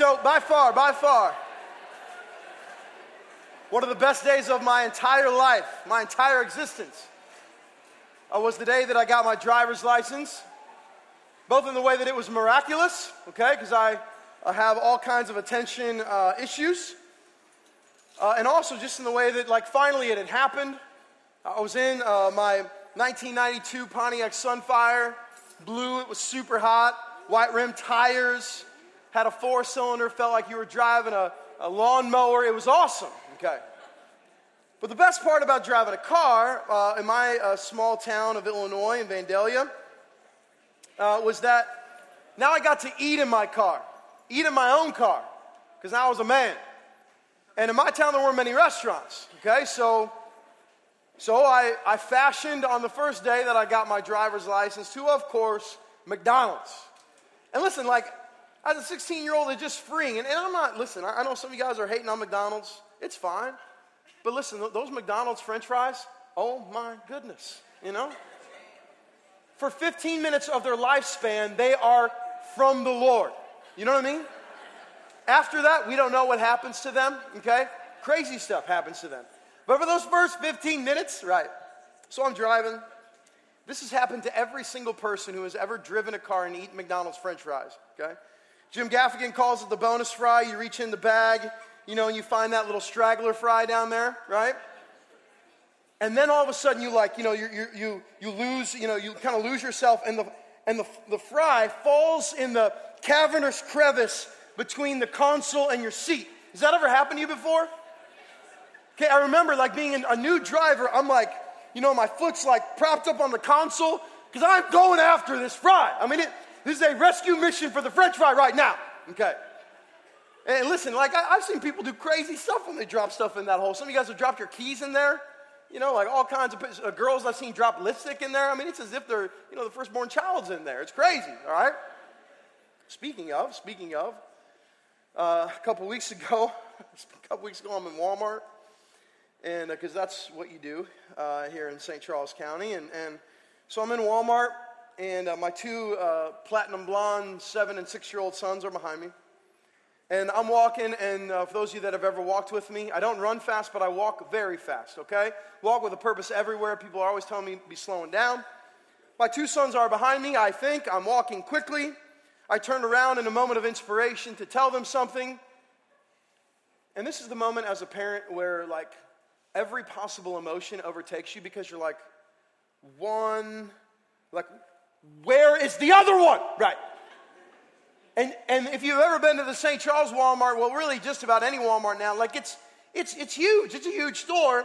so by far, by far, one of the best days of my entire life, my entire existence, uh, was the day that I got my driver's license. Both in the way that it was miraculous, okay, because I, have all kinds of attention uh, issues, uh, and also just in the way that, like, finally it had happened. I was in uh, my 1992 Pontiac Sunfire, blue, it was super hot, white rim tires, had a four cylinder, felt like you were driving a, a lawnmower. It was awesome, okay? But the best part about driving a car uh, in my uh, small town of Illinois, in Vandalia, uh, was that now I got to eat in my car, eat in my own car, because now I was a man. And in my town, there weren't many restaurants, okay? So so I, I fashioned on the first day that I got my driver's license to, of course, McDonald's. And listen, like, as a 16 year old, it's just freeing. And, and I'm not, listen, I, I, know some of you guys are hating on McDonald's. It's fine. But listen, those McDonald's french fries, oh my goodness, you know? For 15 minutes of their lifespan, they are from the Lord. You know what I mean? After that, we don't know what happens to them, okay? Crazy stuff happens to them. But for those first 15 minutes, right? So I'm driving. This has happened to every single person who has ever driven a car and eaten McDonald's french fries, okay? Jim Gaffigan calls it the bonus fry. You reach in the bag, you know, and you find that little straggler fry down there, right? And then all of a sudden you like, you know, you, you, you, you lose, you know, you kind of lose yourself and the, and the, the fry falls in the cavernous crevice between the console and your seat. Has that ever happened to you before? Okay, I remember like being a new driver, I'm like, you know, my foot's like propped up on the console because I'm going after this fry. I mean, it, this is a rescue mission for the french fry right now. Okay. And listen, like I, have seen people do crazy stuff when they drop stuff in that hole. Some of you guys have dropped your keys in there. You know, like all kinds of uh, girls I've seen drop lipstick in there. I mean, it's as if they're, you know, the firstborn child's in there. It's crazy, all right? Speaking of, speaking of, uh, a couple weeks ago, a couple weeks ago, I'm in Walmart and because uh, that's what you do uh, here in St. Charles County. And, and so I'm in Walmart, and uh, my two uh, platinum blonde seven and six year old sons are behind me. And I'm walking, and uh, for those of you that have ever walked with me, I don't run fast, but I walk very fast, okay? Walk with a purpose everywhere. People are always telling me to be slowing down. My two sons are behind me. I think I'm walking quickly. I turn around in a moment of inspiration to tell them something. And this is the moment as a parent where, like, every possible emotion overtakes you because you're like, one, like, where is the other one? Right. And, and if you've ever been to the St. Charles Walmart, well, really just about any Walmart now, like it's, it's, it's huge. It's a huge store.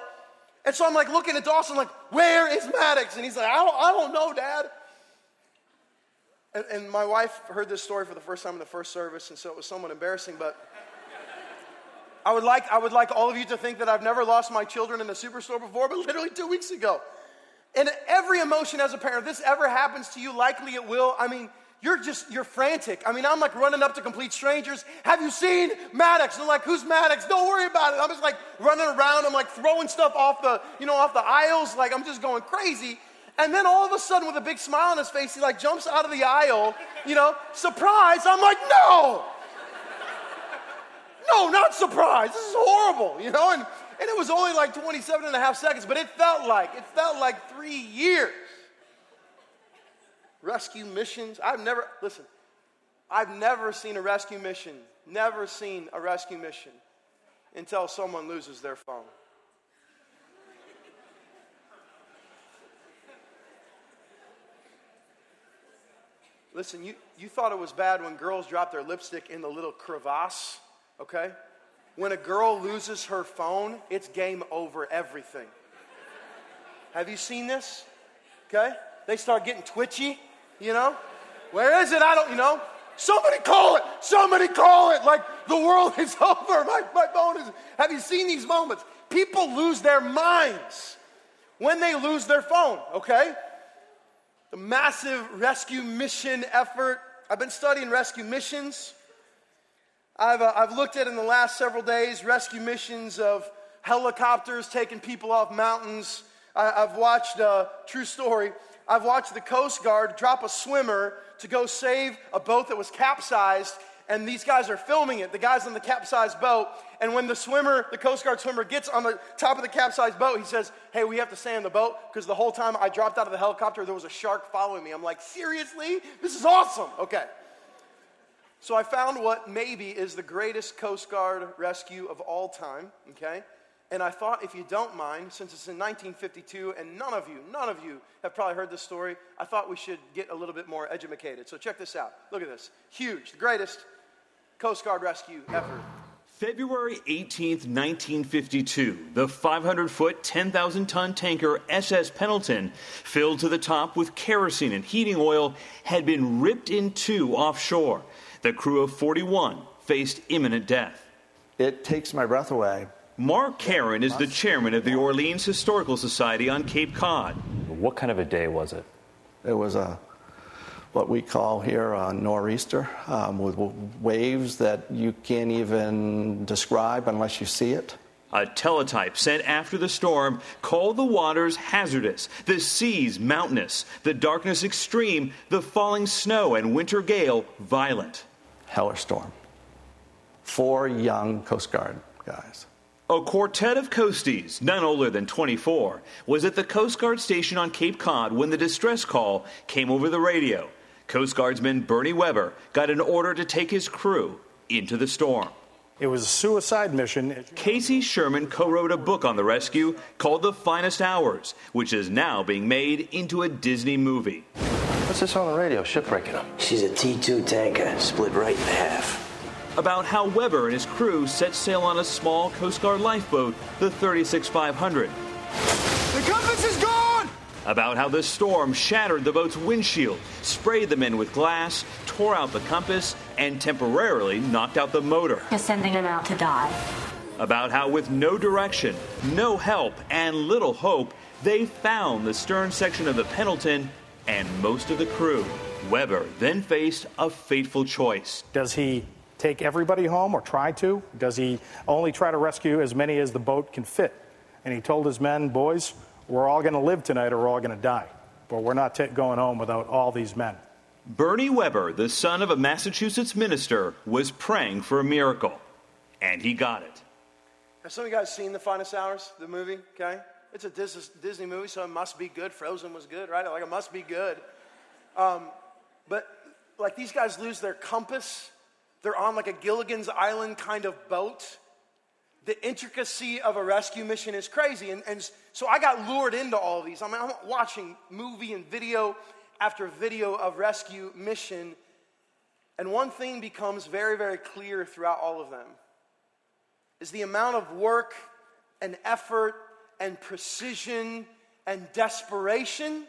And so I'm like looking at Dawson, like, where is Maddox? And he's like, I don't, I don't know, Dad. And, and my wife heard this story for the first time in the first service, and so it was somewhat embarrassing, but I would like, I would like all of you to think that I've never lost my children in a superstore before, but literally two weeks ago. And every emotion as a parent, if this ever happens to you, likely it will. I mean, you're just, you're frantic. I mean, I'm like running up to complete strangers. Have you seen Maddox? And they're like, who's Maddox? Don't worry about it. I'm just like running around. I'm like throwing stuff off the, you know, off the aisles. Like I'm just going crazy. And then all of a sudden, with a big smile on his face, he like jumps out of the aisle, you know, surprise. I'm like, no, no, not surprise. This is horrible, you know? And, and it was only like 27 and a half seconds, but it felt like, it felt like three years. Rescue missions. I've never, listen, I've never seen a rescue mission, never seen a rescue mission until someone loses their phone. Listen, you, you thought it was bad when girls dropped their lipstick in the little crevasse okay? When a girl loses her phone, it's game over everything. Have you seen this? Okay? They start getting twitchy, you know? Where is it? I don't, you know? Somebody call it! Somebody call it! Like the world is over. My, my phone is. Have you seen these moments? People lose their minds when they lose their phone, okay? The massive rescue mission effort. I've been studying rescue missions. I've, uh, I've looked at in the last several days rescue missions of helicopters taking people off mountains. I, have watched a uh, true story. I've watched the Coast Guard drop a swimmer to go save a boat that was capsized and these guys are filming it, the guys on the capsized boat. And when the swimmer, the Coast Guard swimmer, gets on the top of the capsized boat, he says, Hey, we have to stay on the boat because the whole time I dropped out of the helicopter, there was a shark following me. I'm like, Seriously? This is awesome. Okay. So I found what maybe is the greatest Coast Guard rescue of all time, okay? And I thought, if you don't mind, since it's in 1952 and none of you, none of you have probably heard this story, I thought we should get a little bit more educated. So check this out. Look at this. Huge, the greatest Coast Guard rescue ever. February 18th, 1952, the 500 foot, 10,000 ton tanker SS Pendleton, filled to the top with kerosene and heating oil, had been ripped in two offshore. The crew of 41 faced imminent death. It takes my breath away. Mark Karen is the chairman of the Orleans Historical Society on Cape Cod. What kind of a day was it? It was a what we call here a nor'easter um, with waves that you can't even describe unless you see it. A teletype sent after the storm called the waters hazardous, the seas mountainous, the darkness extreme, the falling snow and winter gale violent. Heller storm. Four young Coast Guard guys. A quartet of coasties, none older than 24, was at the Coast Guard station on Cape Cod when the distress call came over the radio. Coast Guardsman Bernie Webber got an order to take his crew into the storm. It was a suicide mission. Casey Sherman co wrote a book on the rescue called The Finest Hours, which is now being made into a Disney movie. What's this on the radio? Ship breaking up. She's a T 2 tanker, split right in half. About how Webber and his crew set sail on a small Coast Guard lifeboat, the 36500. The compass is gone! about how the storm shattered the boat's windshield, sprayed the men with glass, tore out the compass, and temporarily knocked out the motor. Just sending them out to die. About how, with no direction, no help, and little hope, they found the stern section of the Pendleton and most of the crew. Webber then faced a fateful choice. Does he take everybody home or try to? Does he only try to rescue as many as the boat can fit? And he told his men, boys, we're all going to live tonight or we're all going to die. But we're not t- going home without all these men. Bernie Webber, the son of a Massachusetts minister, was praying for a miracle, and he got it. Have some of you guys seen The Finest Hours, the movie? Okay. It's a Disney movie, so it must be good. Frozen was good, right? Like, it must be good. Um, but, like, these guys lose their compass. They're on, like, a Gilligan's Island kind of boat the intricacy of a rescue mission is crazy. And, and so I got lured into all these. I mean, I'm watching movie and video after video of rescue mission. And one thing becomes very, very clear throughout all of them is the amount of work and effort and precision and desperation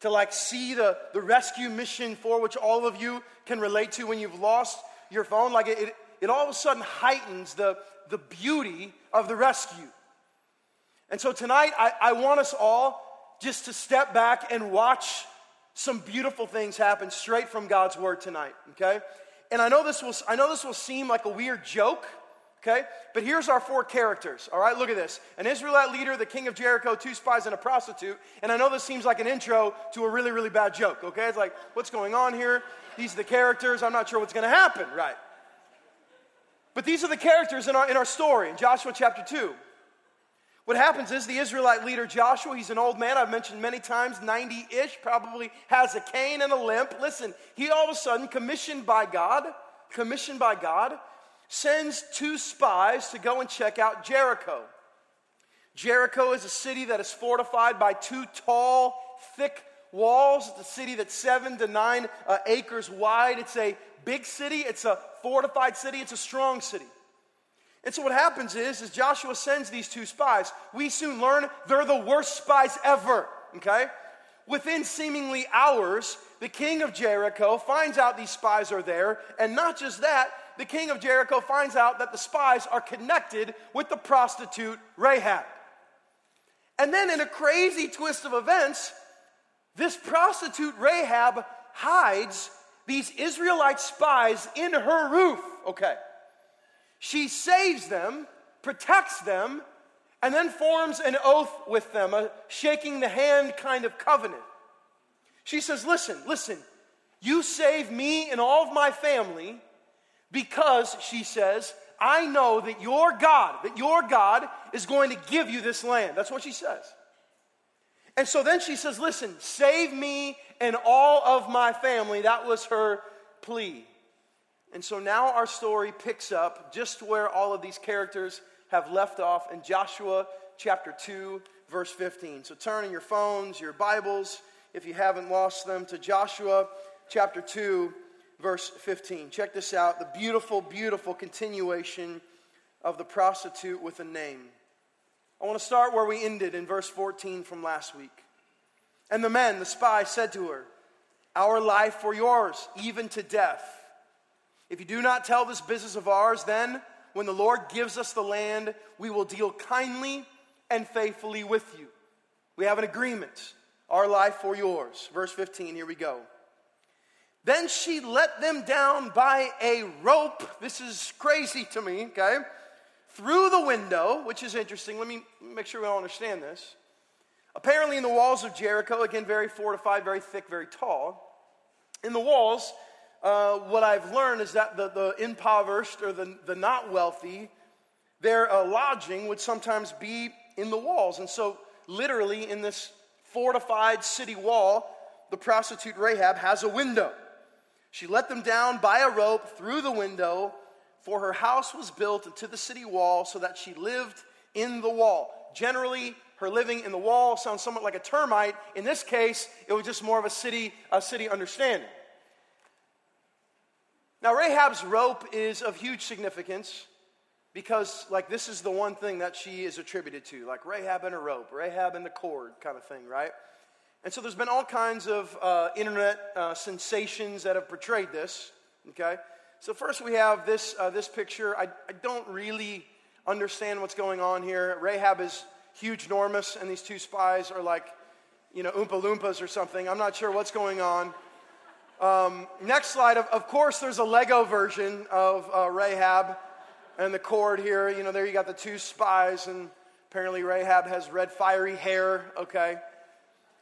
to like see the, the rescue mission for which all of you can relate to when you've lost your phone. Like it, it, it all of a sudden heightens the, the beauty of the rescue. And so tonight, I, I want us all just to step back and watch some beautiful things happen straight from God's word tonight, okay? And I know this will I know this will seem like a weird joke, okay? But here's our four characters. All right, look at this. An Israelite leader, the king of Jericho, two spies and a prostitute. And I know this seems like an intro to a really really bad joke, okay? It's like what's going on here? These are the characters. I'm not sure what's going to happen, right? But these are the characters in our, in our story in Joshua chapter 2. What happens is the Israelite leader Joshua, he's an old man, I've mentioned many times, 90 ish, probably has a cane and a limp. Listen, he all of a sudden, commissioned by God, commissioned by God, sends two spies to go and check out Jericho. Jericho is a city that is fortified by two tall, thick walls. It's a city that's seven to nine uh, acres wide. It's a big city, it's a fortified city, it's a strong city. And so what happens is, is Joshua sends these two spies. We soon learn they're the worst spies ever, okay? Within seemingly hours, the king of Jericho finds out these spies are there, and not just that, the king of Jericho finds out that the spies are connected with the prostitute Rahab. And then, in a crazy twist of events, this prostitute Rahab hides these Israelite spies in her roof. Okay. She saves them, protects them, and then forms an oath with them, a shaking the hand kind of covenant. She says, Listen, listen, you save me and all of my family, Because, she says, I know that your God, that your God is going to give you this land. That's what she says. And so then she says, Listen, save me and all of my family. That was her plea. And so now our story picks up just where all of these characters have left off in Joshua chapter 2, verse 15. So turn in your phones, your Bibles, if you haven't lost them, to Joshua chapter 2, verse 15. Check this out the beautiful, beautiful continuation of the prostitute with a name. I want to start where we ended in verse 14 from last week. And the men, the spies, said to her, Our life for yours, even to death. If you do not tell this business of ours, then when the Lord gives us the land, we will deal kindly and faithfully with you. We have an agreement, our life for yours. Verse 15, here we go. Then she let them down by a rope. This is crazy to me, okay? Through the window, which is interesting. Let me make sure we all understand this. Apparently, in the walls of Jericho, again, very fortified, very thick, very tall, in the walls, uh, what I've learned is that the, the impoverished or the, the not wealthy, their uh, lodging would sometimes be in the walls. And so, literally, in this fortified city wall, the prostitute Rahab has a window. She let them down by a rope through the window, for her house was built into the city wall so that she lived in the wall. Generally, her living in the wall sounds somewhat like a termite. In this case, it was just more of a city, a city understanding. Now, Rahab's rope is of huge significance because, like, this is the one thing that she is attributed to, like Rahab and a rope, Rahab and the cord kind of thing, right? And so there's been all kinds of uh, internet uh, sensations that have portrayed this, okay? So, first we have this, uh, this picture. I, I don't really understand what's going on here. Rahab is huge, enormous, and these two spies are like, you know, Oompa Loompas or something. I'm not sure what's going on. Um, next slide. Of, of, course, there's a Lego version of uh, Rahab and the cord here. You know, there you got the two spies, and apparently Rahab has red, fiery hair. Okay.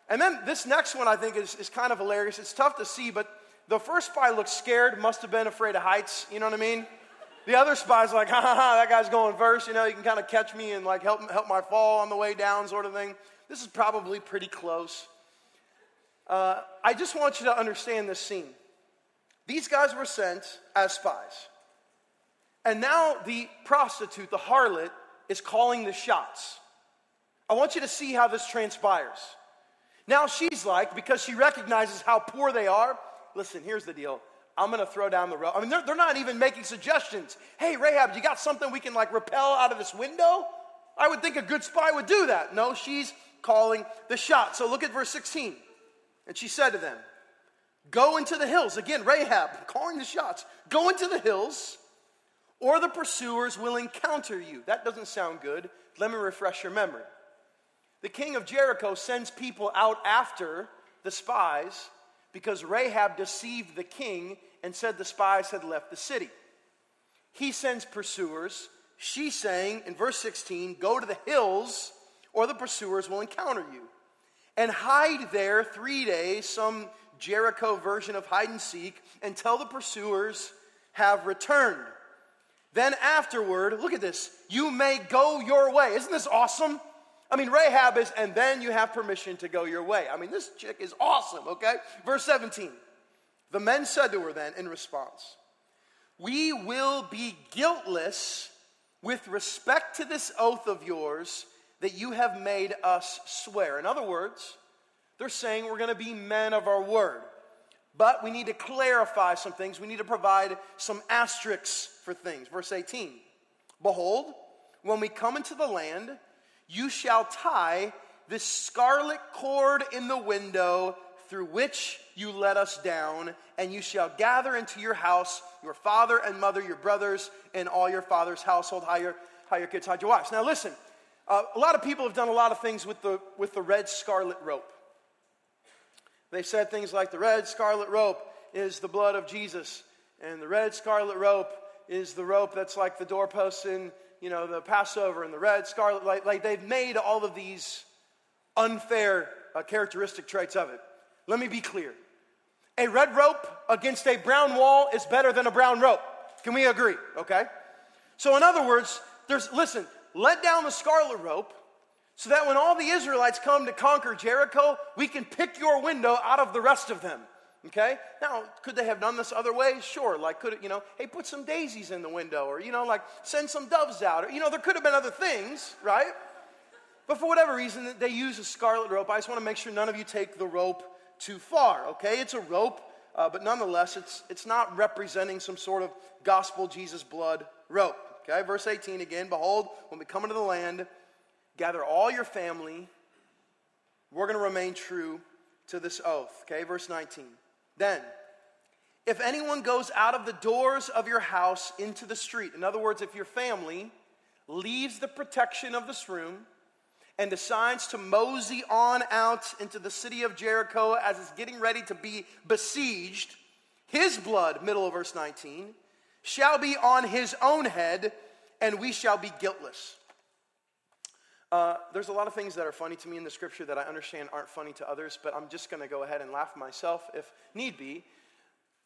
And then this next one I think is, is kind of hilarious. It's tough to see, but the first spy looks scared, must have been afraid of heights. You know what I mean? The other spy's like, ha ha ha, that guy's going first. You know, you can kind of catch me and like help, help my fall on the way down, sort of thing. This is probably pretty close. Uh, I just want you to understand this scene. These guys were sent as spies. And now the prostitute, the harlot, is calling the shots. I want you to see how this transpires. Now she's like, because she recognizes how poor they are, listen, here's the deal. I'm going to throw down the rope. I mean, they're, they're not even making suggestions. Hey, Rahab, you got something we can like repel out of this window? I would think a good spy would do that. No, she's calling the shot. So look at verse 16. And she said to them, Go into the hills. Again, Rahab calling the shots. Go into the hills, or the pursuers will encounter you. That doesn't sound good. Let me refresh your memory. The king of Jericho sends people out after the spies because Rahab deceived the king and said the spies had left the city. He sends pursuers. She's saying in verse 16, Go to the hills, or the pursuers will encounter you and hide there three days, some Jericho version of hide and seek, until the pursuers have returned. Then afterward, look at this, you may go your way. Isn't this awesome? I mean, Rahab is, and then you have permission to go your way. I mean, this chick is awesome, okay? Verse 17. The men said to her then in response, We will be guiltless with respect to this oath of yours that you have made us swear. In other words, they're saying we're going to be men of our word. But we need to clarify some things. We need to provide some asterisks for things. Verse 18 Behold, when we come into the land, you shall tie this scarlet cord in the window through which you let us down, and you shall gather into your house your father and mother, your brothers, and all your father's household. How your, hide your kids, hide your wives. Now, listen, uh, a lot of people have done a lot of things with the, with the red scarlet rope. They said things like the red scarlet rope is the blood of Jesus, and the red scarlet rope is the rope that's like the doorposts in you know the Passover, and the red scarlet like, like they've made all of these unfair uh, characteristic traits of it. Let me be clear: a red rope against a brown wall is better than a brown rope. Can we agree? Okay? So, in other words, there's, listen, let down the scarlet rope so that when all the Israelites come to conquer Jericho, we can pick your window out of the rest of them. Okay? Now, could they have done this other way? Sure. Like, could it, you know, hey, put some daisies in the window, or, you know, like send some doves out, or, you know, there could have been other things, right? But for whatever reason, they use a scarlet rope. I just want to make sure none of you take the rope too far, okay? It's a rope, uh, but nonetheless, it's, it's not representing some sort of gospel Jesus blood rope, okay? Verse 18 again Behold, when we come into the land, gather all your family. We're going to remain true to this oath, okay? Verse 19. Then, if anyone goes out of the doors of your house into the street, in other words, if your family leaves the protection of this room and decides to mosey on out into the city of Jericho as it's getting ready to be besieged, his blood, middle of verse 19, shall be on his own head, and we shall be guiltless. Uh, there's a lot of things that are funny to me in the scripture that I understand aren't funny to others, but I'm just going to go ahead and laugh myself if need be.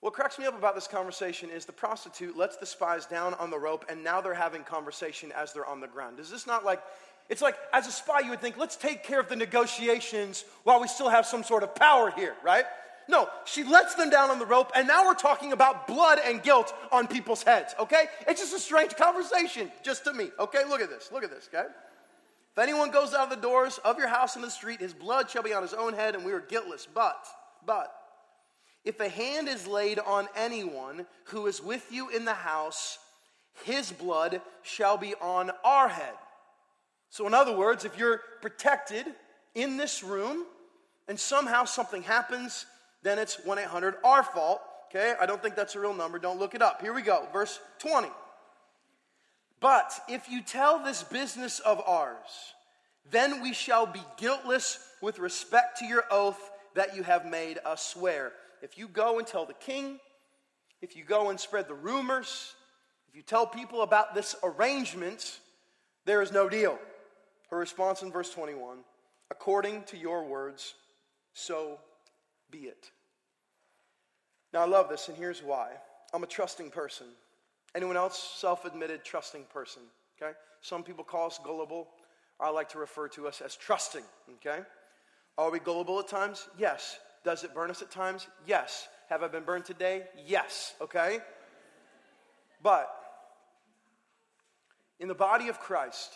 What cracks me up about this conversation is the prostitute lets the spies down on the rope, and now they're having conversation as they're on the ground. Is this not like, it's like as a spy, you would think, let's take care of the negotiations while we still have some sort of power here, right? No, she lets them down on the rope, and now we're talking about blood and guilt on people's heads, okay? It's just a strange conversation, just to me, okay? Look at this, look at this, okay? If anyone goes out of the doors of your house in the street, his blood shall be on his own head, and we are guiltless. But, but, if a hand is laid on anyone who is with you in the house, his blood shall be on our head. So, in other words, if you're protected in this room and somehow something happens, then it's 1 800 our fault. Okay, I don't think that's a real number. Don't look it up. Here we go. Verse 20. But if you tell this business of ours, then we shall be guiltless with respect to your oath that you have made us swear. If you go and tell the king, if you go and spread the rumors, if you tell people about this arrangement, there is no deal. Her response in verse 21 according to your words, so be it. Now, I love this, and here's why. I'm a trusting person. Anyone else self admitted trusting person? Okay? Some people call us gullible. I like to refer to us as trusting. Okay? Are we gullible at times? Yes. Does it burn us at times? Yes. Have I been burned today? Yes. Okay? But in the body of Christ,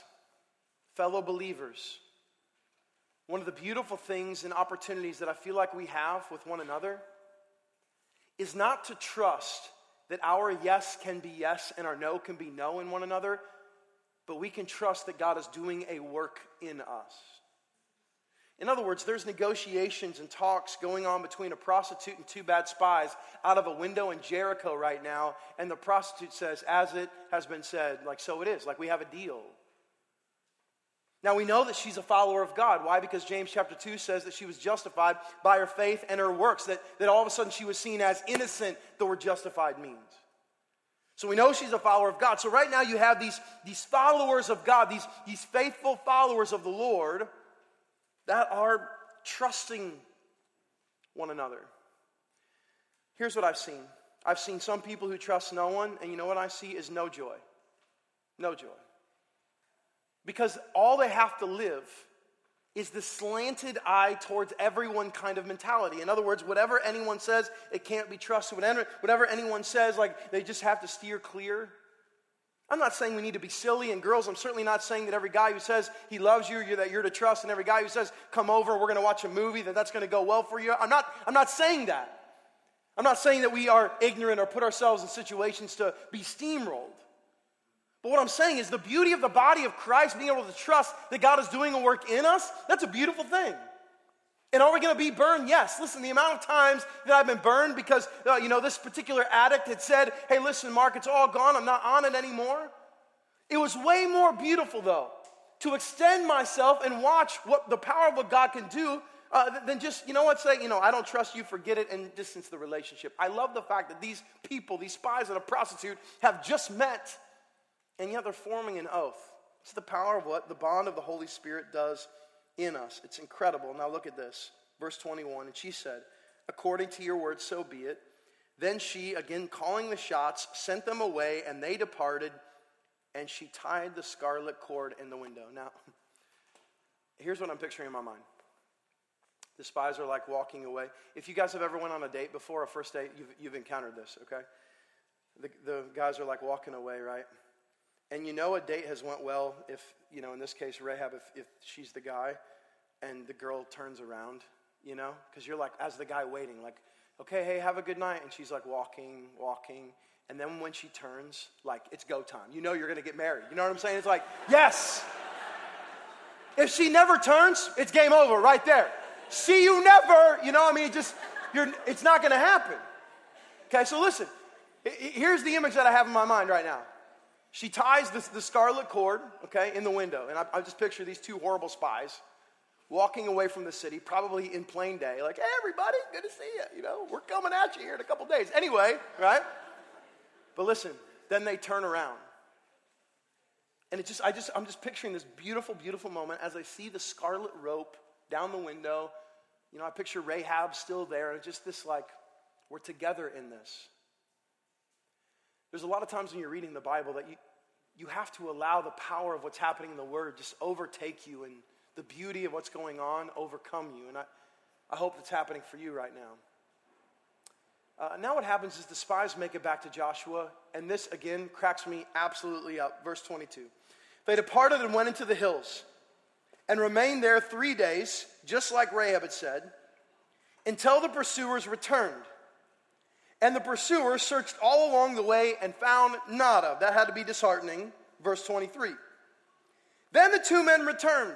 fellow believers, one of the beautiful things and opportunities that I feel like we have with one another is not to trust that our yes can be yes and our no can be no in one another, but we can trust that God is doing a work in us. In other words, there's negotiations and talks going on between a prostitute and two bad spies out of a window in Jericho right now, and the prostitute says, As it has been said, like so it is, like we have a deal. Now we know that she's a follower of God. Why? Because James chapter 2 says that she was justified by her faith and her works, that, that all of a sudden she was seen as innocent, the word justified means. So we know she's a follower of God. So right now you have these, these followers of God, these, these faithful followers of the Lord that are trusting one another. Here's what I've seen I've seen some people who trust no one, and you know what I see is no joy. No joy. Because all they have to live is the slanted eye towards everyone kind of mentality. In other words, whatever anyone says, it can't be trusted. Whatever, anyone says, like they just have to steer clear. I'm not saying we need to be silly and girls. I'm certainly not saying that every guy who says he loves you, you're, that you're to trust, and every guy who says, come over, we're going to watch a movie, that that's going to go well for you. I'm not, I'm not saying that. I'm not saying that we are ignorant or put ourselves in situations to be steamrolled. But what I'm saying is the beauty of the body of Christ, being able to trust that God is doing a work in us, that's a beautiful thing. And are we going to be burned? Yes. Listen, the amount of times that I've been burned because, uh, you know, this particular addict had said, hey, listen, Mark, it's all gone. I'm not on it anymore. It was way more beautiful, though, to extend myself and watch what the power of what God can do uh, than just, you know what, say, you know, I don't trust you, forget it, and distance the relationship. I love the fact that these people, these spies and a prostitute, have just met and yet they're forming an oath. It's the power of what the bond of the Holy Spirit does in us. It's incredible. Now look at this. Verse 21. And she said, According to your word, so be it. Then she, again calling the shots, sent them away, and they departed, and she tied the scarlet cord in the window. Now, here's what I'm picturing in my mind. The spies are like walking away. If you guys have ever went on a date before, a first date, you've, you've encountered this, okay? The, the guys are like walking away, right? And you know a date has went well if, you know, in this case, Rahab, if, if she's the guy and the girl turns around, you know? Because you're like, as the guy waiting, like, okay, hey, have a good night. And she's like walking, walking. And then when she turns, like, it's go time. You know you're to get married. You know what I'm saying? It's like, yes. If she never turns, it's game over right there. See you never. You know, I mean, just, you're, it's not to happen. Okay, so listen. Here's the image that I have in my mind right now. She ties the, the scarlet cord, okay, in the window. And I, I just picture these two horrible spies walking away from the city, probably in plain day, like, hey, everybody, good to see you. You know, we're coming at you here in a couple days. Anyway, right? But listen, then they turn around. And it just, I just, I'm just picturing this beautiful, beautiful moment as I see the scarlet rope down the window. You know, I picture Rahab still there, and just this like, we're together in this. There's a lot of times when you're reading the Bible that you, you have to allow the power of what's happening in the Word just overtake you and the beauty of what's going on overcome you. And I, I hope that's happening for you right now. Uh, now, what happens is the spies make it back to Joshua, and this again cracks me absolutely up. Verse 22. They departed and went into the hills and remained there three days, just like Rahab had said, until the pursuers returned. And the pursuers searched all along the way and found nada. That had to be disheartening. Verse 23. Then the two men returned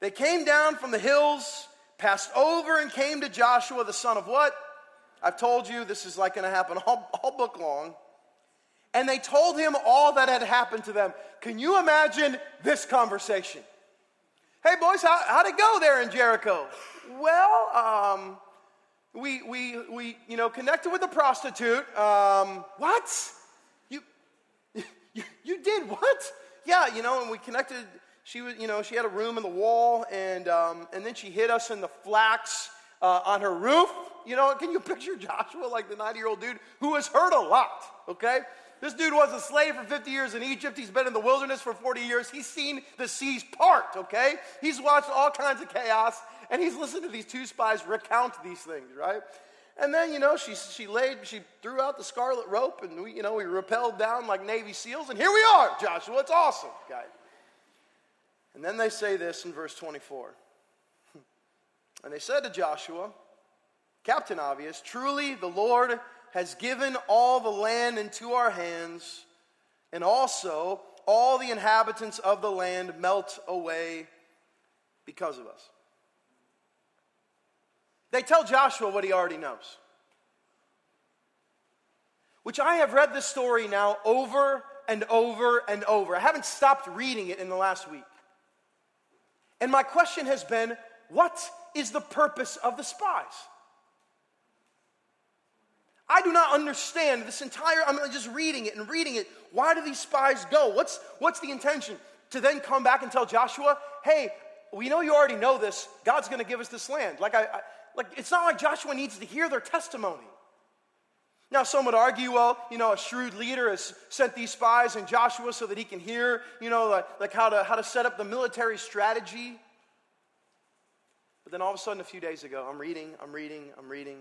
they came down from the hills, passed over, and came to Joshua, the son of what? I've told you this is like going to happen all, all book long. And they told him all that had happened to them. Can you imagine this conversation? Hey, boys, how, how'd it go there in Jericho? Well, um, we, we, we, you know, connected with a prostitute. Um, what? You, you, you did what? Yeah, you know, and we connected she was, you know, she had a room in the wall, and, um, and then she hid us in the flax uh, on her roof. You know, can you picture Joshua, like the 90 year old dude who has heard a lot, okay? This dude was a slave for 50 years in Egypt. He's been in the wilderness for 40 years. He's seen the seas part, okay? He's watched all kinds of chaos, and he's listening to these two spies recount these things, right? And then, you know, she, she laid, she threw out the scarlet rope, and we, you know, we rappelled down like Navy SEALs, and here we are, Joshua. It's awesome, guys. And then they say this in verse 24. And they said to Joshua, Captain Obvious, truly the Lord has given all the land into our hands, and also all the inhabitants of the land melt away because of us. They tell Joshua what he already knows. Which I have read this story now over and over and over. I haven't stopped reading it in the last week. And my question has been what is the purpose of the spies? I do not understand this entire, I'm just reading it and reading it. Why do these spies go? What's, what's the intention? To then come back and tell Joshua, hey, we know you already know this. God's going to give us this land. Like, I, I, like, it's not like Joshua needs to hear their testimony. Now, some would argue, well, you know, a shrewd leader has sent these spies and Joshua so that he can hear, you know, like, like how, to, how to set up the military strategy. But then all of a sudden, a few days ago, I'm reading, I'm reading, I'm reading.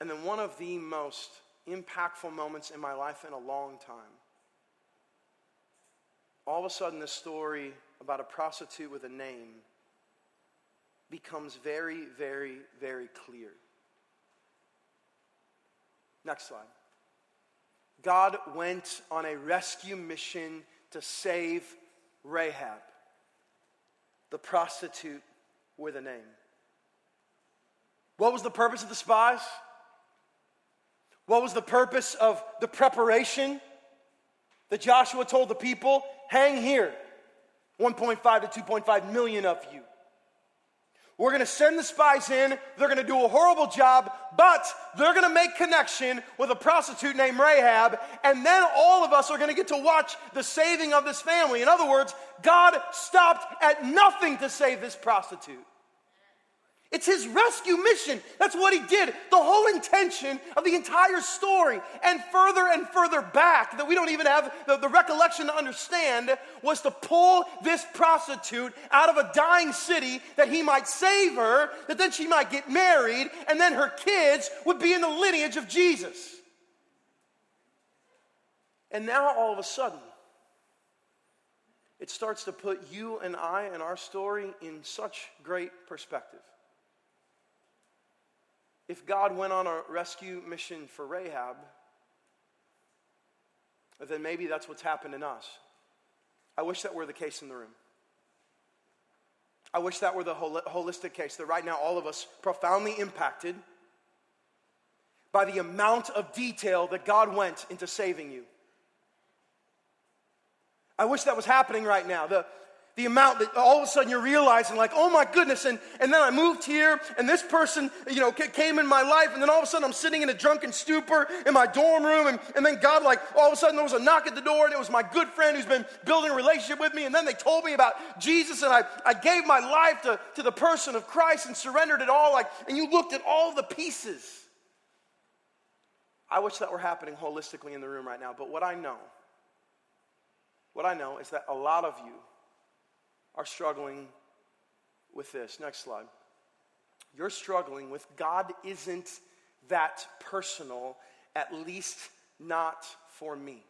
And then one of the most impactful moments in my life in a long time. All of a sudden, this story about a prostitute with a name becomes very, very, very clear. Next slide. God went on a rescue mission to save Rahab, the prostitute with a name. What was the purpose of the spies? What was the purpose of the preparation that Joshua told the people? Hang here, 1.5 to 2.5 million of you. We're going to send the spies in. They're going to do a horrible job, but they're going to make connection with a prostitute named Rahab. And then all of us are going to get to watch the saving of this family. In other words, God stopped at nothing to save this prostitute. It's his rescue mission. That's what he did. The whole intention of the entire story, and further and further back, that we don't even have the, the, recollection to understand, was to pull this prostitute out of a dying city that he might save her, that then she might get married, and then her kids would be in the lineage of Jesus. And now all of a sudden, it starts to put you and I and our story in such great perspective. If God went on a rescue mission for Rahab, then maybe that's what's happened in us. I wish that were the case in the room. I wish that were the holistic case, that right now all of us profoundly impacted by the amount of detail that God went into saving you. I wish that was happening right now. The, the amount that all of a sudden you're realizing, like, oh my goodness. And, and then I moved here, and this person, you know, came in my life, and then all of a sudden I'm sitting in a drunken stupor in my dorm room, and, and then God, like, all of a sudden there was a knock at the door, and it was my good friend who's been building a relationship with me, and then they told me about Jesus, and I, I gave my life to, to the person of Christ and surrendered it all, like, and you looked at all the pieces. I wish that were happening holistically in the room right now, but what I know, what I know is that a lot of you, are struggling with this. Next slide. You're struggling with God isn't that personal, at least not for me.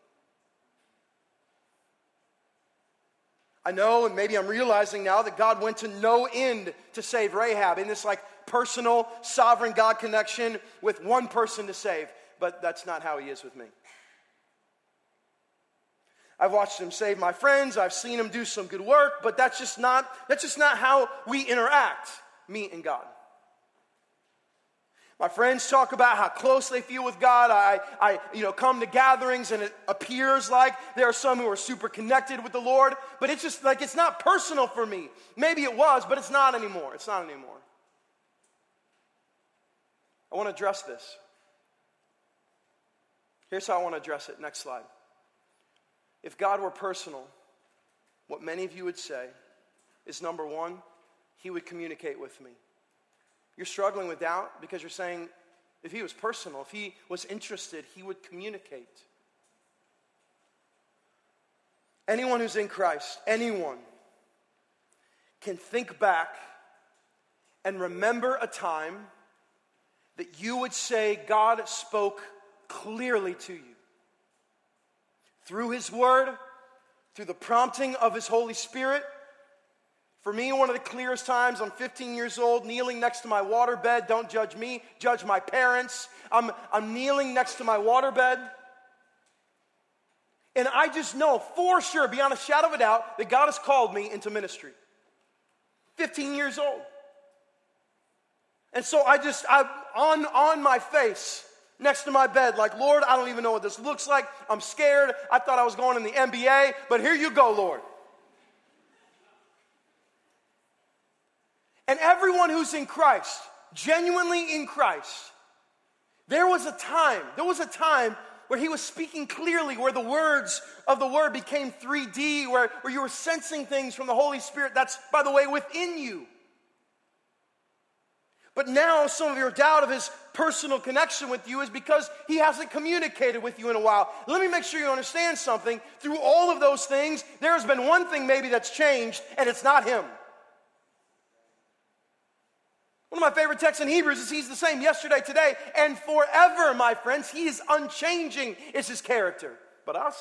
I know, and maybe I'm realizing now that God went to no end to save Rahab in this like personal, sovereign God connection with one person to save, but that's not how He is with me. I've watched him save my friends. I've seen him do some good work, but that's just not, that's just not how we interact, me and God. My friends talk about how close they feel with God. I, I, you know, come to gatherings and it appears like there are some who are super connected with the Lord, but it's just like it's not personal for me. Maybe it was, but it's not anymore. It's not anymore. I want to address this. Here's how I want to address it. Next slide. If God were personal, what many of you would say is number one, He would communicate with me. You're struggling with doubt because you're saying, if He was personal, if He was interested, He would communicate. Anyone who's in Christ, anyone, can think back and remember a time that you would say God spoke clearly to you through His Word, through the prompting of His Holy Spirit. For me, one of the clearest times, I'm 15 years old, kneeling next to my waterbed. Don't judge me, judge my parents. I'm, I'm kneeling next to my waterbed. And I just know for sure, beyond a shadow of a doubt, that God has called me into ministry. 15 years old. And so I just, I'm on, on my face, next to my bed, like, Lord, I don't even know what this looks like. I'm scared. I thought I was going in the NBA, but here you go, Lord. And everyone who's in Christ, genuinely in Christ, there was a time, there was a time where he was speaking clearly, where the words of the word became 3D, where, where you were sensing things from the Holy Spirit that's, by the way, within you. But now some of your doubt of his personal connection with you is because he hasn't communicated with you in a while. Let me make sure you understand something. Through all of those things, there has been one thing maybe that's changed, and it's not him. One of my favorite texts in Hebrews is He's the same yesterday, today, and forever, my friends. He is unchanging, is His character. But us,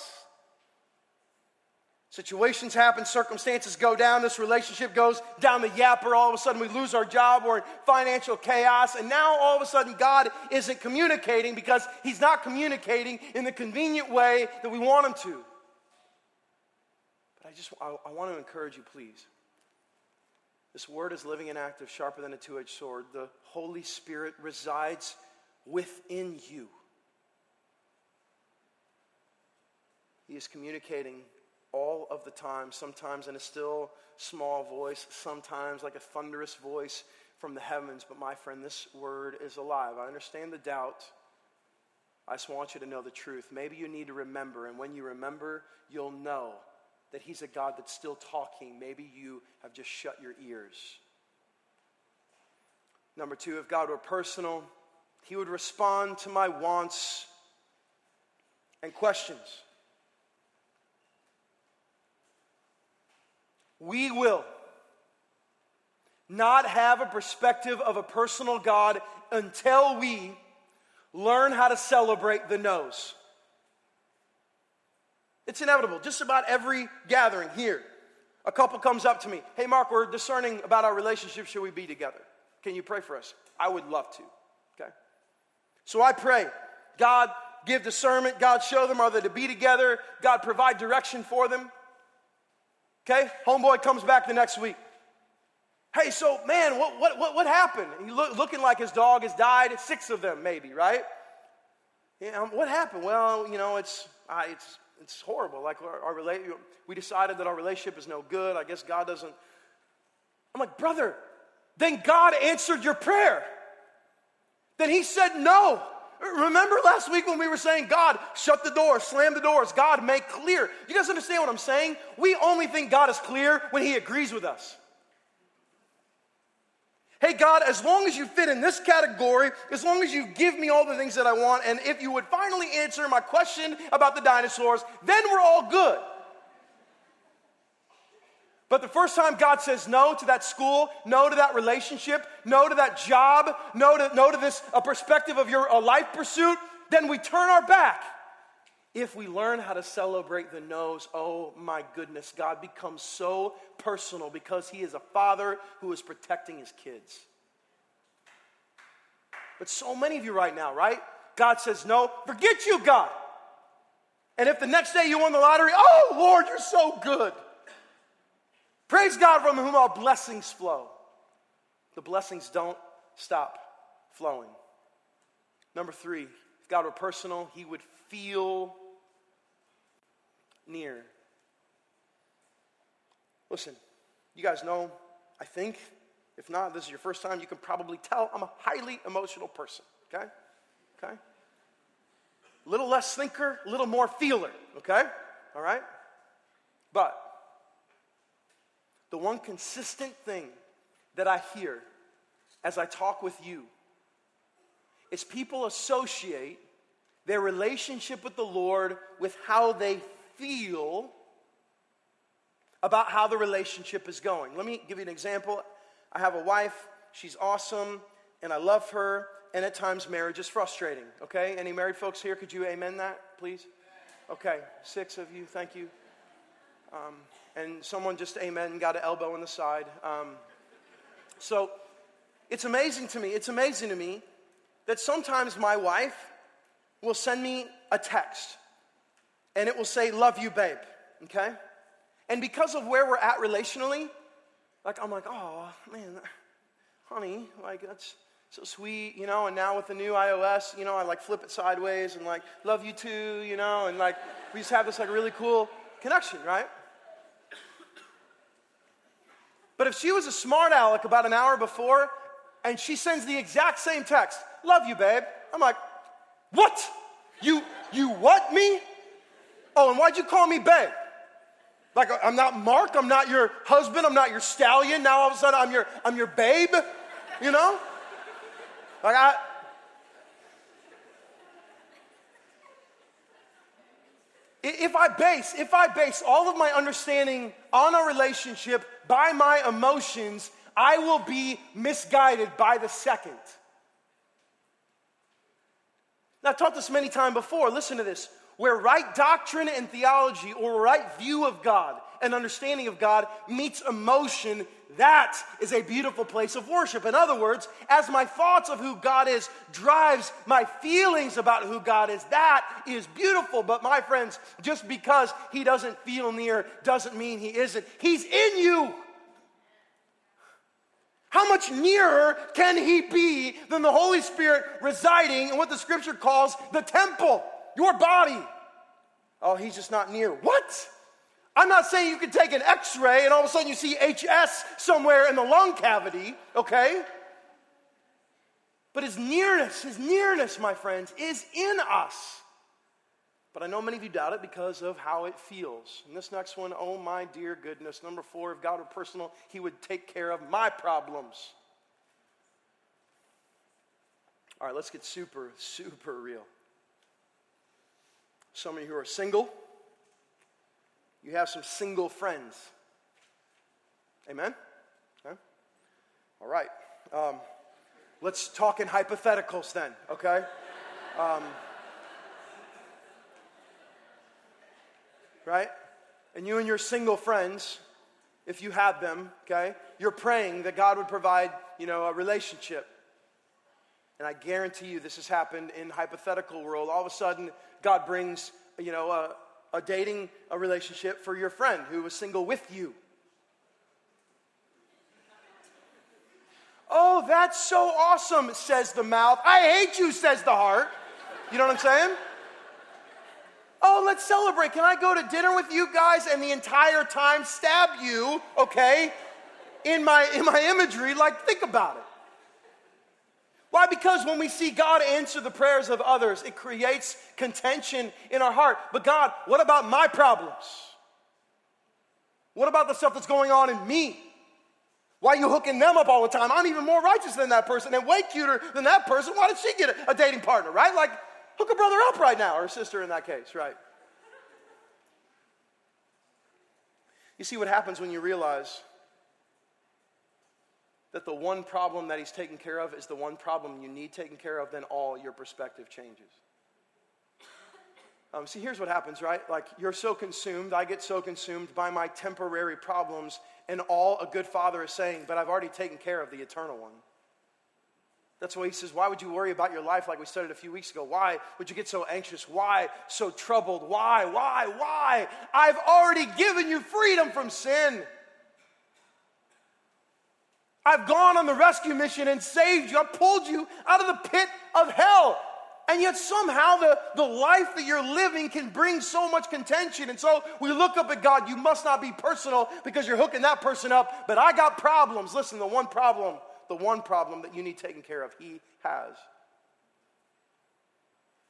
Situations happen, circumstances go down, this relationship goes down the yapper. All of a sudden, we lose our job, we're in financial chaos, and now all of a sudden, God isn't communicating because He's not communicating in the convenient way that we want Him to. But I just I, I want to encourage you, please. This word is living and active, sharper than a two edged sword. The Holy Spirit resides within you. He is communicating all of the time, sometimes in a still small voice, sometimes like a thunderous voice from the heavens. But my friend, this word is alive. I understand the doubt. I just want you to know the truth. Maybe you need to remember, and when you remember, you'll know that He's a God that's still talking. Maybe you have just shut your ears. Number two, if God were personal, he would respond to my wants and questions. We will not have a perspective of a personal God until we learn how to celebrate the no's. It's inevitable. Just about every gathering here, a couple comes up to me. Hey, Mark, we're discerning about our relationship. Should we be together? Can you pray for us? I would love to. Okay. So I pray, God, give discernment. God, show them are they to be together. God, provide direction for them. Okay. Homeboy comes back the next week. Hey, so man, what, what, what, what happened? He look, looking like his dog has died. Six of them, maybe, right? Yeah, what happened? Well, you know, it's, uh, it's it's horrible. Like our, our rela- we decided that our relationship is no good. I guess God doesn't. I'm like, brother, then God answered your prayer. Then He said no. Remember last week when we were saying, God, shut the door, slam the doors, God, make clear. You guys understand what I'm saying? We only think God is clear when He agrees with us. Hey, God, as long as you fit in this category, as long as you give me all the things that I want, and if you would finally answer my question about the dinosaurs, then we're all good. But the first time God says no to that school, no to that relationship, no to that job, no to, no to this a perspective of your a life pursuit, then we turn our back. If we learn how to celebrate the no's, oh my goodness, God becomes so personal because He is a father who is protecting His kids. But so many of you right now, right? God says, no, forget you, God. And if the next day you won the lottery, oh Lord, you're so good. Praise God from whom all blessings flow. The blessings don't stop flowing. Number three, if God were personal, He would feel near. Listen, you guys know, I think, if not, this is your first time, you can probably tell I'm a highly emotional person, okay? Okay? Little less thinker, little more feeler, okay? All right? But the one consistent thing that I hear as I talk with you is people associate their relationship with the Lord with how they feel about how the relationship is going. Let me give you an example. I have a wife, she's awesome, and I love her, and at times marriage is frustrating, okay? Any married folks here, could you amen that, please? Okay, six of you, thank you. Um, and someone just amen got an elbow in the side. Um, so it's amazing to me, it's amazing to me that sometimes my wife will send me a text and it will say, Love you, babe. Okay? And because of where we're at relationally, like, I'm like, Oh, man, honey, like, that's so sweet, you know. And now with the new iOS, you know, I like flip it sideways and like, Love you too, you know. And like, we just have this like really cool connection, right? But if she was a smart aleck about an hour before and she sends the exact same text, Love you, babe. I'm like, What? You, you what me? Oh, and why'd you call me babe? Like I'm not Mark, I'm not your husband, I'm not your stallion. Now all of a sudden I'm your I'm your babe, you know? Like I If I base if I base all of my understanding on a relationship by my emotions, I will be misguided by the second. Now, I've taught this many times before. Listen to this where right doctrine and theology or right view of God and understanding of God meets emotion, that is a beautiful place of worship. In other words, as my thoughts of who God is drives my feelings about who God is, that is beautiful. But my friends, just because he doesn't feel near doesn't mean he isn't. He's in you. How much nearer can he be than the Holy Spirit residing in what the scripture calls the temple? your body. Oh, he's just not near. What? I'm not saying you can take an x ray and all of a sudden you see HS somewhere in the lung cavity, okay? But his nearness, his nearness, my friends, is in us. But I know many of you doubt it because of how it feels. And this next one, oh my dear goodness. Number four, if God were personal, he would take care of my problems. All right, let's get super, super real. Some of you who are single, you have some single friends. Amen? All right. Um, let's talk in hypotheticals then, okay? Um, right? And you and your single friends, if you have them, okay, you're praying that God would provide, you know, a relationship. And I guarantee you this has happened in hypothetical world. All of a sudden, God brings, you know, a, a dating a relationship for your friend who was single with you. Oh, that's so awesome, says the mouth. I hate you, says the heart. You know what I'm saying? Oh, let's celebrate. Can I go to dinner with you guys and the entire time stab you, okay, in my, in my imagery? Like, think about it. Why? Because when we see God answer the prayers of others, it creates contention in our heart. But God, what about my problems? What about the stuff that's going on in me? Why are you hooking them up all the time? I'm even more righteous than that person and way cuter than that person. Why did she get a, dating partner, right? Like, hook a brother up right now, or a sister in that case, right? You see what happens when you realize that the one problem that he's taken care of is the one problem you need taken care of, then all your perspective changes. Um, see, here's what happens, right? Like, you're so consumed, I get so consumed by my temporary problems, and all a good father is saying, but I've already taken care of the eternal one. That's why he says, Why would you worry about your life like we studied a few weeks ago? Why would you get so anxious? Why so troubled? Why, why, why? I've already given you freedom from sin. I've gone on the rescue mission and saved you. I pulled you out of the pit of hell. And yet, somehow, the, the life that you're living can bring so much contention. And so we look up at God. You must not be personal because you're hooking that person up. But I got problems. Listen, the one problem, the one problem that you need taken care of, He has.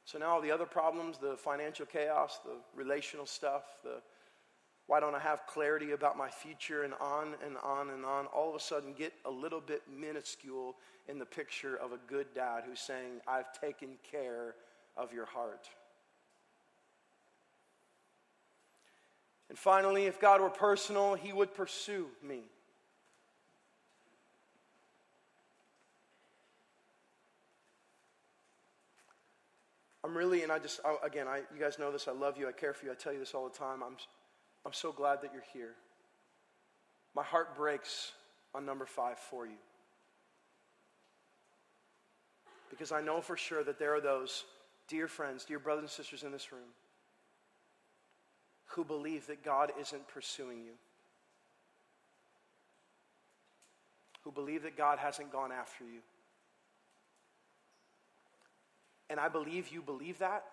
So now all the other problems, the financial chaos, the relational stuff, the why don't I have clarity about my future and on and on and on? All of a sudden, get a little bit minuscule in the picture of a good dad who's saying, I've taken care of your heart. And finally, if God were personal, he would pursue me. I'm really, and I just, again, I, you guys know this, I love you, I care for you, I tell you this all the time. I'm I'm so glad that you're here. My heart breaks on number five for you. Because I know for sure that there are those dear friends, dear brothers and sisters in this room who believe that God isn't pursuing you, who believe that God hasn't gone after you. And I believe you believe that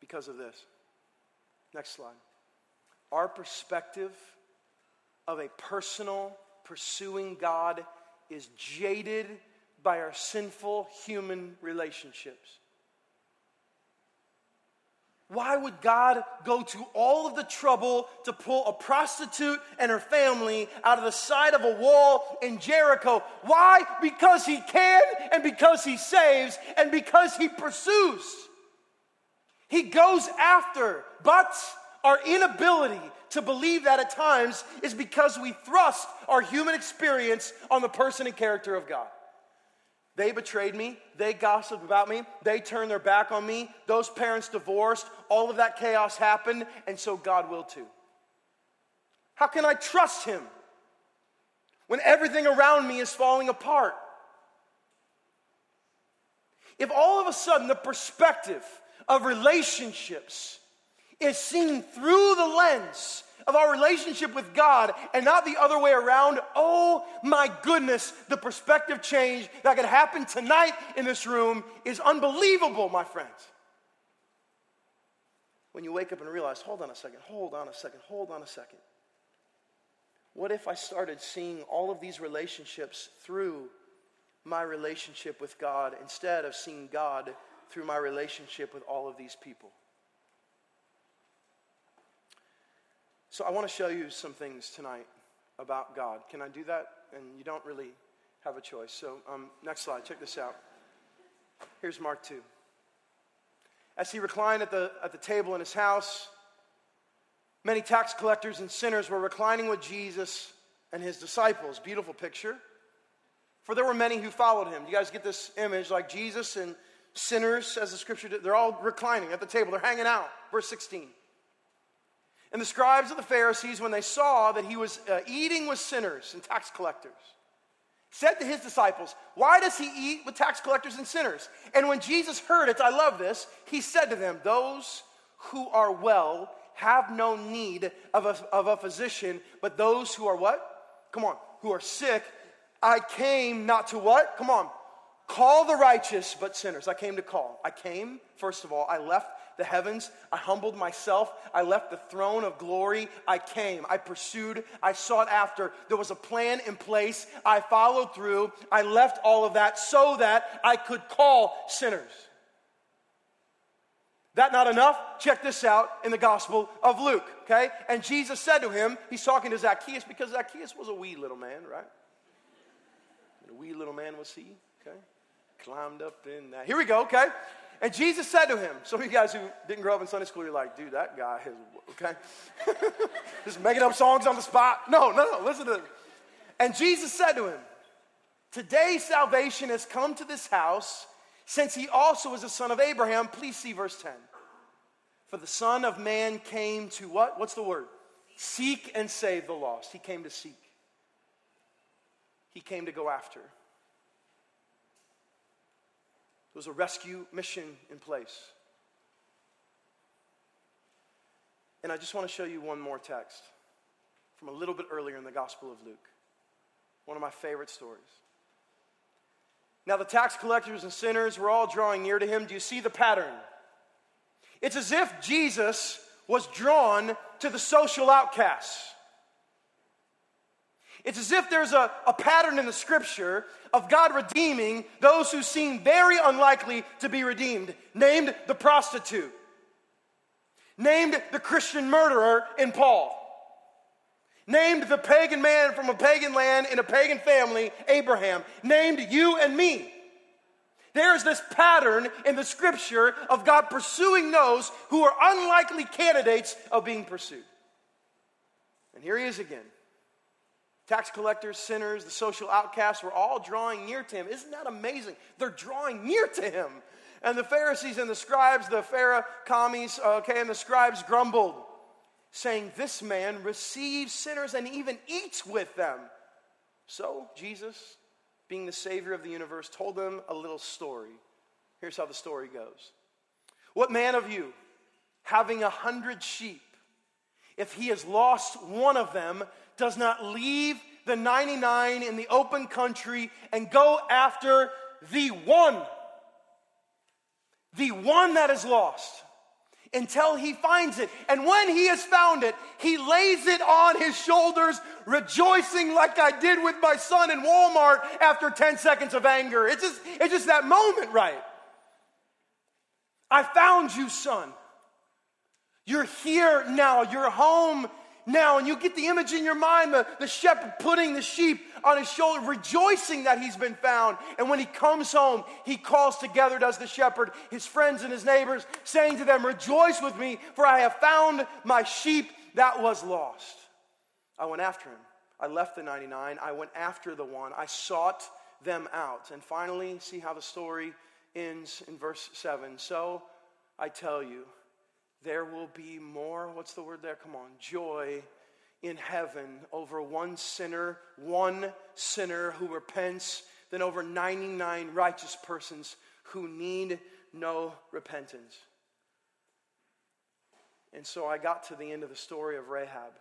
because of this. Next slide. Our perspective of a personal, pursuing God is jaded by our sinful human relationships. Why would God go to all of the trouble to pull a prostitute and her family out of the side of a wall in Jericho? Why? Because He can, and because He saves, and because He pursues. He goes after, but our inability to believe that at times is because we thrust our human experience on the person and character of God. They betrayed me. They gossiped about me. They turned their back on me. Those parents divorced. All of that chaos happened, and so God will too. How can I trust Him when everything around me is falling apart? If all of a sudden the perspective of relationships is seen through the lens of our relationship with God and not the other way around, oh my goodness, the perspective change that could happen tonight in this room is unbelievable, my friends. When you wake up and realize, hold on a second, hold on a second, hold on a second. What if I started seeing all of these relationships through my relationship with God instead of seeing God through my relationship with all of these people. So I want to show you some things tonight about God. Can I do that? And you don't really have a choice. So, um, next slide, check this out. Here's Mark 2. As he reclined at the, at the table in his house, many tax collectors and sinners were reclining with Jesus and his disciples. Beautiful picture. For there were many who followed him. You guys get this image? Like Jesus and sinners, as the scripture did, they're all reclining at the table, they're hanging out. Verse 16. And the scribes of the Pharisees, when they saw that he was uh, eating with sinners and tax collectors, said to his disciples, Why does he eat with tax collectors and sinners? And when Jesus heard it, I love this, he said to them, Those who are well have no need of a, of a physician, but those who are what? Come on, who are sick. I came not to what? Come on, call the righteous, but sinners. I came to call. I came, first of all, I left the heavens. I humbled myself. I left the throne of glory. I came. I pursued. I sought after. There was a plan in place. I followed through. I left all of that so that I could call sinners. That not enough? Check this out in the Gospel of Luke, okay? And Jesus said to him, he's talking to Zacchaeus because Zacchaeus was a wee little man, right? And a wee little man was he, okay? Climbed up in that. Here we go, okay? And Jesus said to him, some of you guys who didn't grow up in Sunday school, you're like, dude, that guy is, okay? Just making up songs on the spot. No, no, no, listen to this. And Jesus said to him, Today salvation has come to this house, since he also is a son of Abraham. Please see verse 10. For the Son of Man came to what? What's the word? Seek and save the lost. He came to seek, he came to go after. There was a rescue mission in place. And I just want to show you one more text from a little bit earlier in the Gospel of Luke. One of my favorite stories. Now, the tax collectors and sinners were all drawing near to him. Do you see the pattern? It's as if Jesus was drawn to the social outcasts. It's as if there's a, a pattern in the scripture of God redeeming those who seem very unlikely to be redeemed, named the prostitute, named the Christian murderer in Paul, named the pagan man from a pagan land in a pagan family, Abraham, named you and me. There's this pattern in the scripture of God pursuing those who are unlikely candidates of being pursued. And here he is again. Tax collectors, sinners, the social outcasts were all drawing near to him. Isn't that amazing? They're drawing near to him. And the Pharisees and the scribes, the Pharaoh commies, okay, and the scribes grumbled, saying, This man receives sinners and even eats with them. So Jesus, being the Savior of the universe, told them a little story. Here's how the story goes What man of you, having a hundred sheep, if he has lost one of them, does not leave the 99 in the open country and go after the one, the one that is lost until he finds it. And when he has found it, he lays it on his shoulders, rejoicing like I did with my son in Walmart after 10 seconds of anger. It's just, it's just that moment, right? I found you, son. You're here now. You're home now. And you get the image in your mind the, the shepherd putting the sheep on his shoulder, rejoicing that he's been found. And when he comes home, he calls together, does the shepherd, his friends and his neighbors, saying to them, Rejoice with me, for I have found my sheep that was lost. I went after him. I left the 99. I went after the one. I sought them out. And finally, see how the story ends in verse 7. So I tell you, there will be more, what's the word there? Come on, joy in heaven over one sinner, one sinner who repents, than over 99 righteous persons who need no repentance. And so I got to the end of the story of Rahab.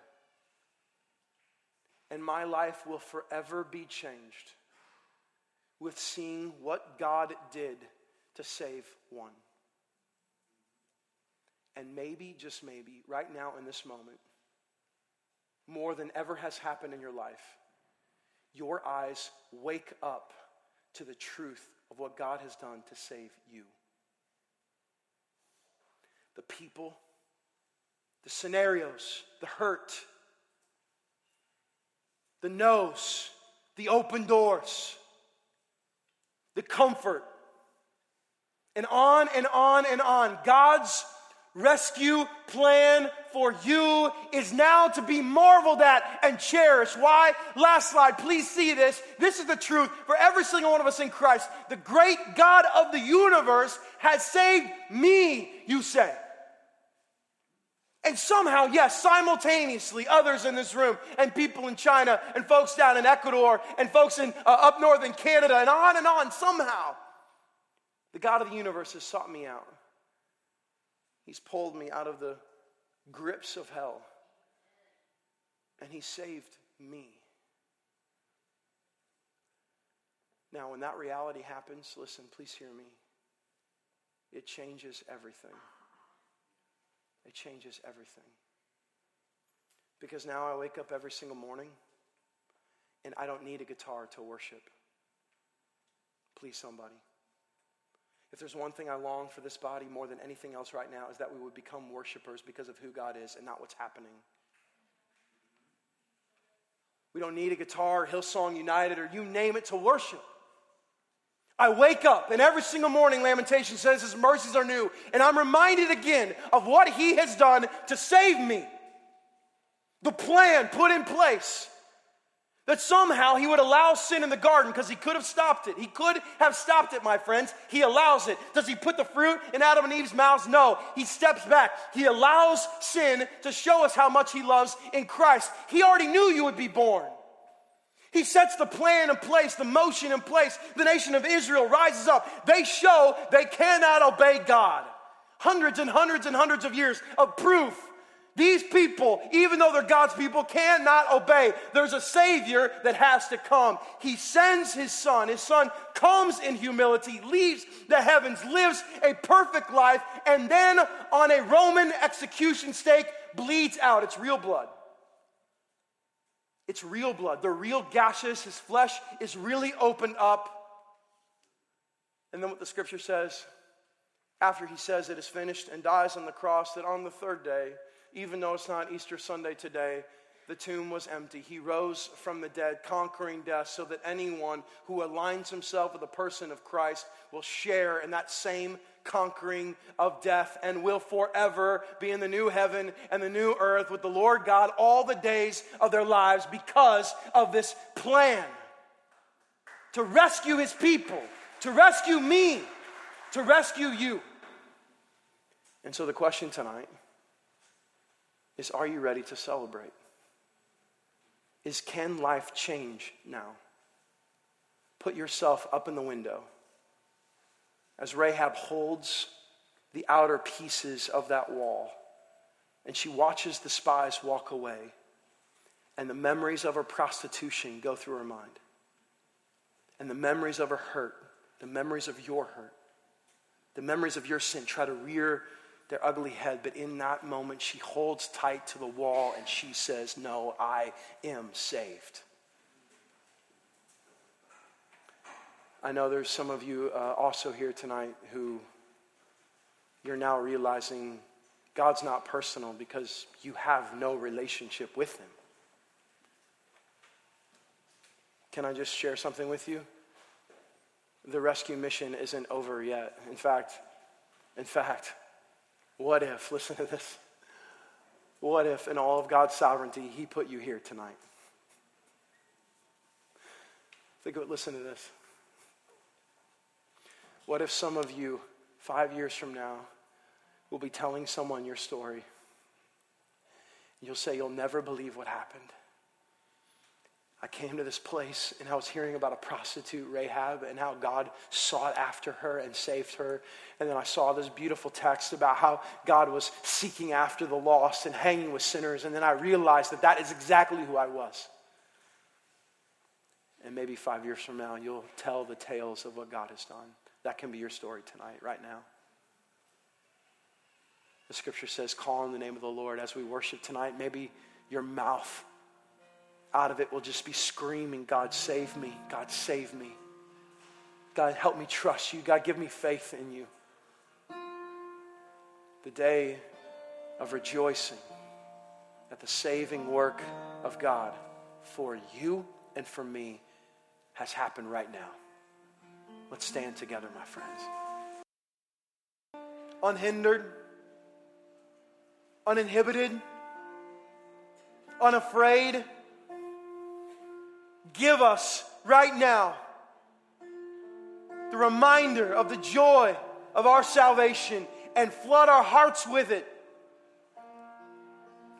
And my life will forever be changed with seeing what God did to save one. And maybe, just maybe, right now in this moment, more than ever has happened in your life, your eyes wake up to the truth of what God has done to save you. The people, the scenarios, the hurt, the no's, the open doors, the comfort, and on and on and on. God's rescue plan for you is now to be marveled at and cherished. Why? Last slide, please see this. This is the truth for every single one of us in Christ. The great God of the universe has saved me, you say. And somehow, yes, simultaneously, others in this room, and people in China, and folks down in Ecuador, and folks in uh, up north in Canada, and on and on, somehow, the God of the universe has sought me out. He's pulled me out of the grips of hell, and He saved me. Now, when that reality happens, listen, please hear me. It changes everything. It changes everything. Because now I wake up every single morning and I don't need a guitar to worship. Please, somebody. If there's one thing I long for this body more than anything else right now, is that we would become worshipers because of who God is and not what's happening. We don't need a guitar, Hillsong United, or you name it to worship. I wake up, and every single morning, Lamentation says His mercies are new, and I'm reminded again of what He has done to save me. The plan put in place that somehow He would allow sin in the garden because He could have stopped it. He could have stopped it, my friends. He allows it. Does He put the fruit in Adam and Eve's mouths? No. He steps back. He allows sin to show us how much He loves in Christ. He already knew you would be born. He sets the plan in place, the motion in place. The nation of Israel rises up. They show they cannot obey God. Hundreds and hundreds and hundreds of years of proof. These people, even though they're God's people, cannot obey. There's a Savior that has to come. He sends His Son. His Son comes in humility, leaves the heavens, lives a perfect life, and then on a Roman execution stake bleeds out. It's real blood. It's real blood. They're real gashes. His flesh is really opened up. And then what the scripture says, after he says it is finished and dies on the cross, that on the third day, even though it's not Easter Sunday today, the tomb was empty. He rose from the dead, conquering death, so that anyone who aligns himself with the person of Christ will share in that same conquering of death and will forever be in the new heaven and the new earth with the Lord God all the days of their lives because of this plan to rescue his people, to rescue me, to rescue you. And so the question tonight is are you ready to celebrate? Is can life change now? Put yourself up in the window as Rahab holds the outer pieces of that wall and she watches the spies walk away and the memories of her prostitution go through her mind and the memories of her hurt the memories of your hurt the memories of your sin try to rear their ugly head but in that moment she holds tight to the wall and she says no i am saved I know there's some of you uh, also here tonight who you're now realizing God's not personal because you have no relationship with Him. Can I just share something with you? The rescue mission isn't over yet. In fact, in fact, what if, listen to this, what if in all of God's sovereignty, He put you here tonight? Think of it, listen to this. What if some of you, five years from now, will be telling someone your story? You'll say, You'll never believe what happened. I came to this place and I was hearing about a prostitute, Rahab, and how God sought after her and saved her. And then I saw this beautiful text about how God was seeking after the lost and hanging with sinners. And then I realized that that is exactly who I was. And maybe five years from now, you'll tell the tales of what God has done. That can be your story tonight, right now. The scripture says, call on the name of the Lord as we worship tonight. Maybe your mouth out of it will just be screaming, God, save me. God, save me. God, help me trust you. God, give me faith in you. The day of rejoicing at the saving work of God for you and for me has happened right now. Let's stand together, my friends. Unhindered, uninhibited, unafraid. Give us right now the reminder of the joy of our salvation and flood our hearts with it.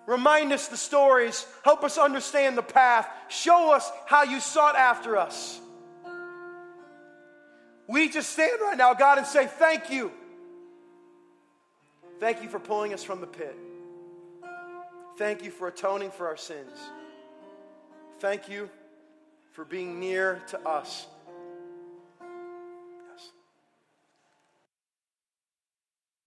Remind us the stories. Help us understand the path. Show us how you sought after us. We just stand right now, God, and say, Thank you. Thank you for pulling us from the pit. Thank you for atoning for our sins. Thank you for being near to us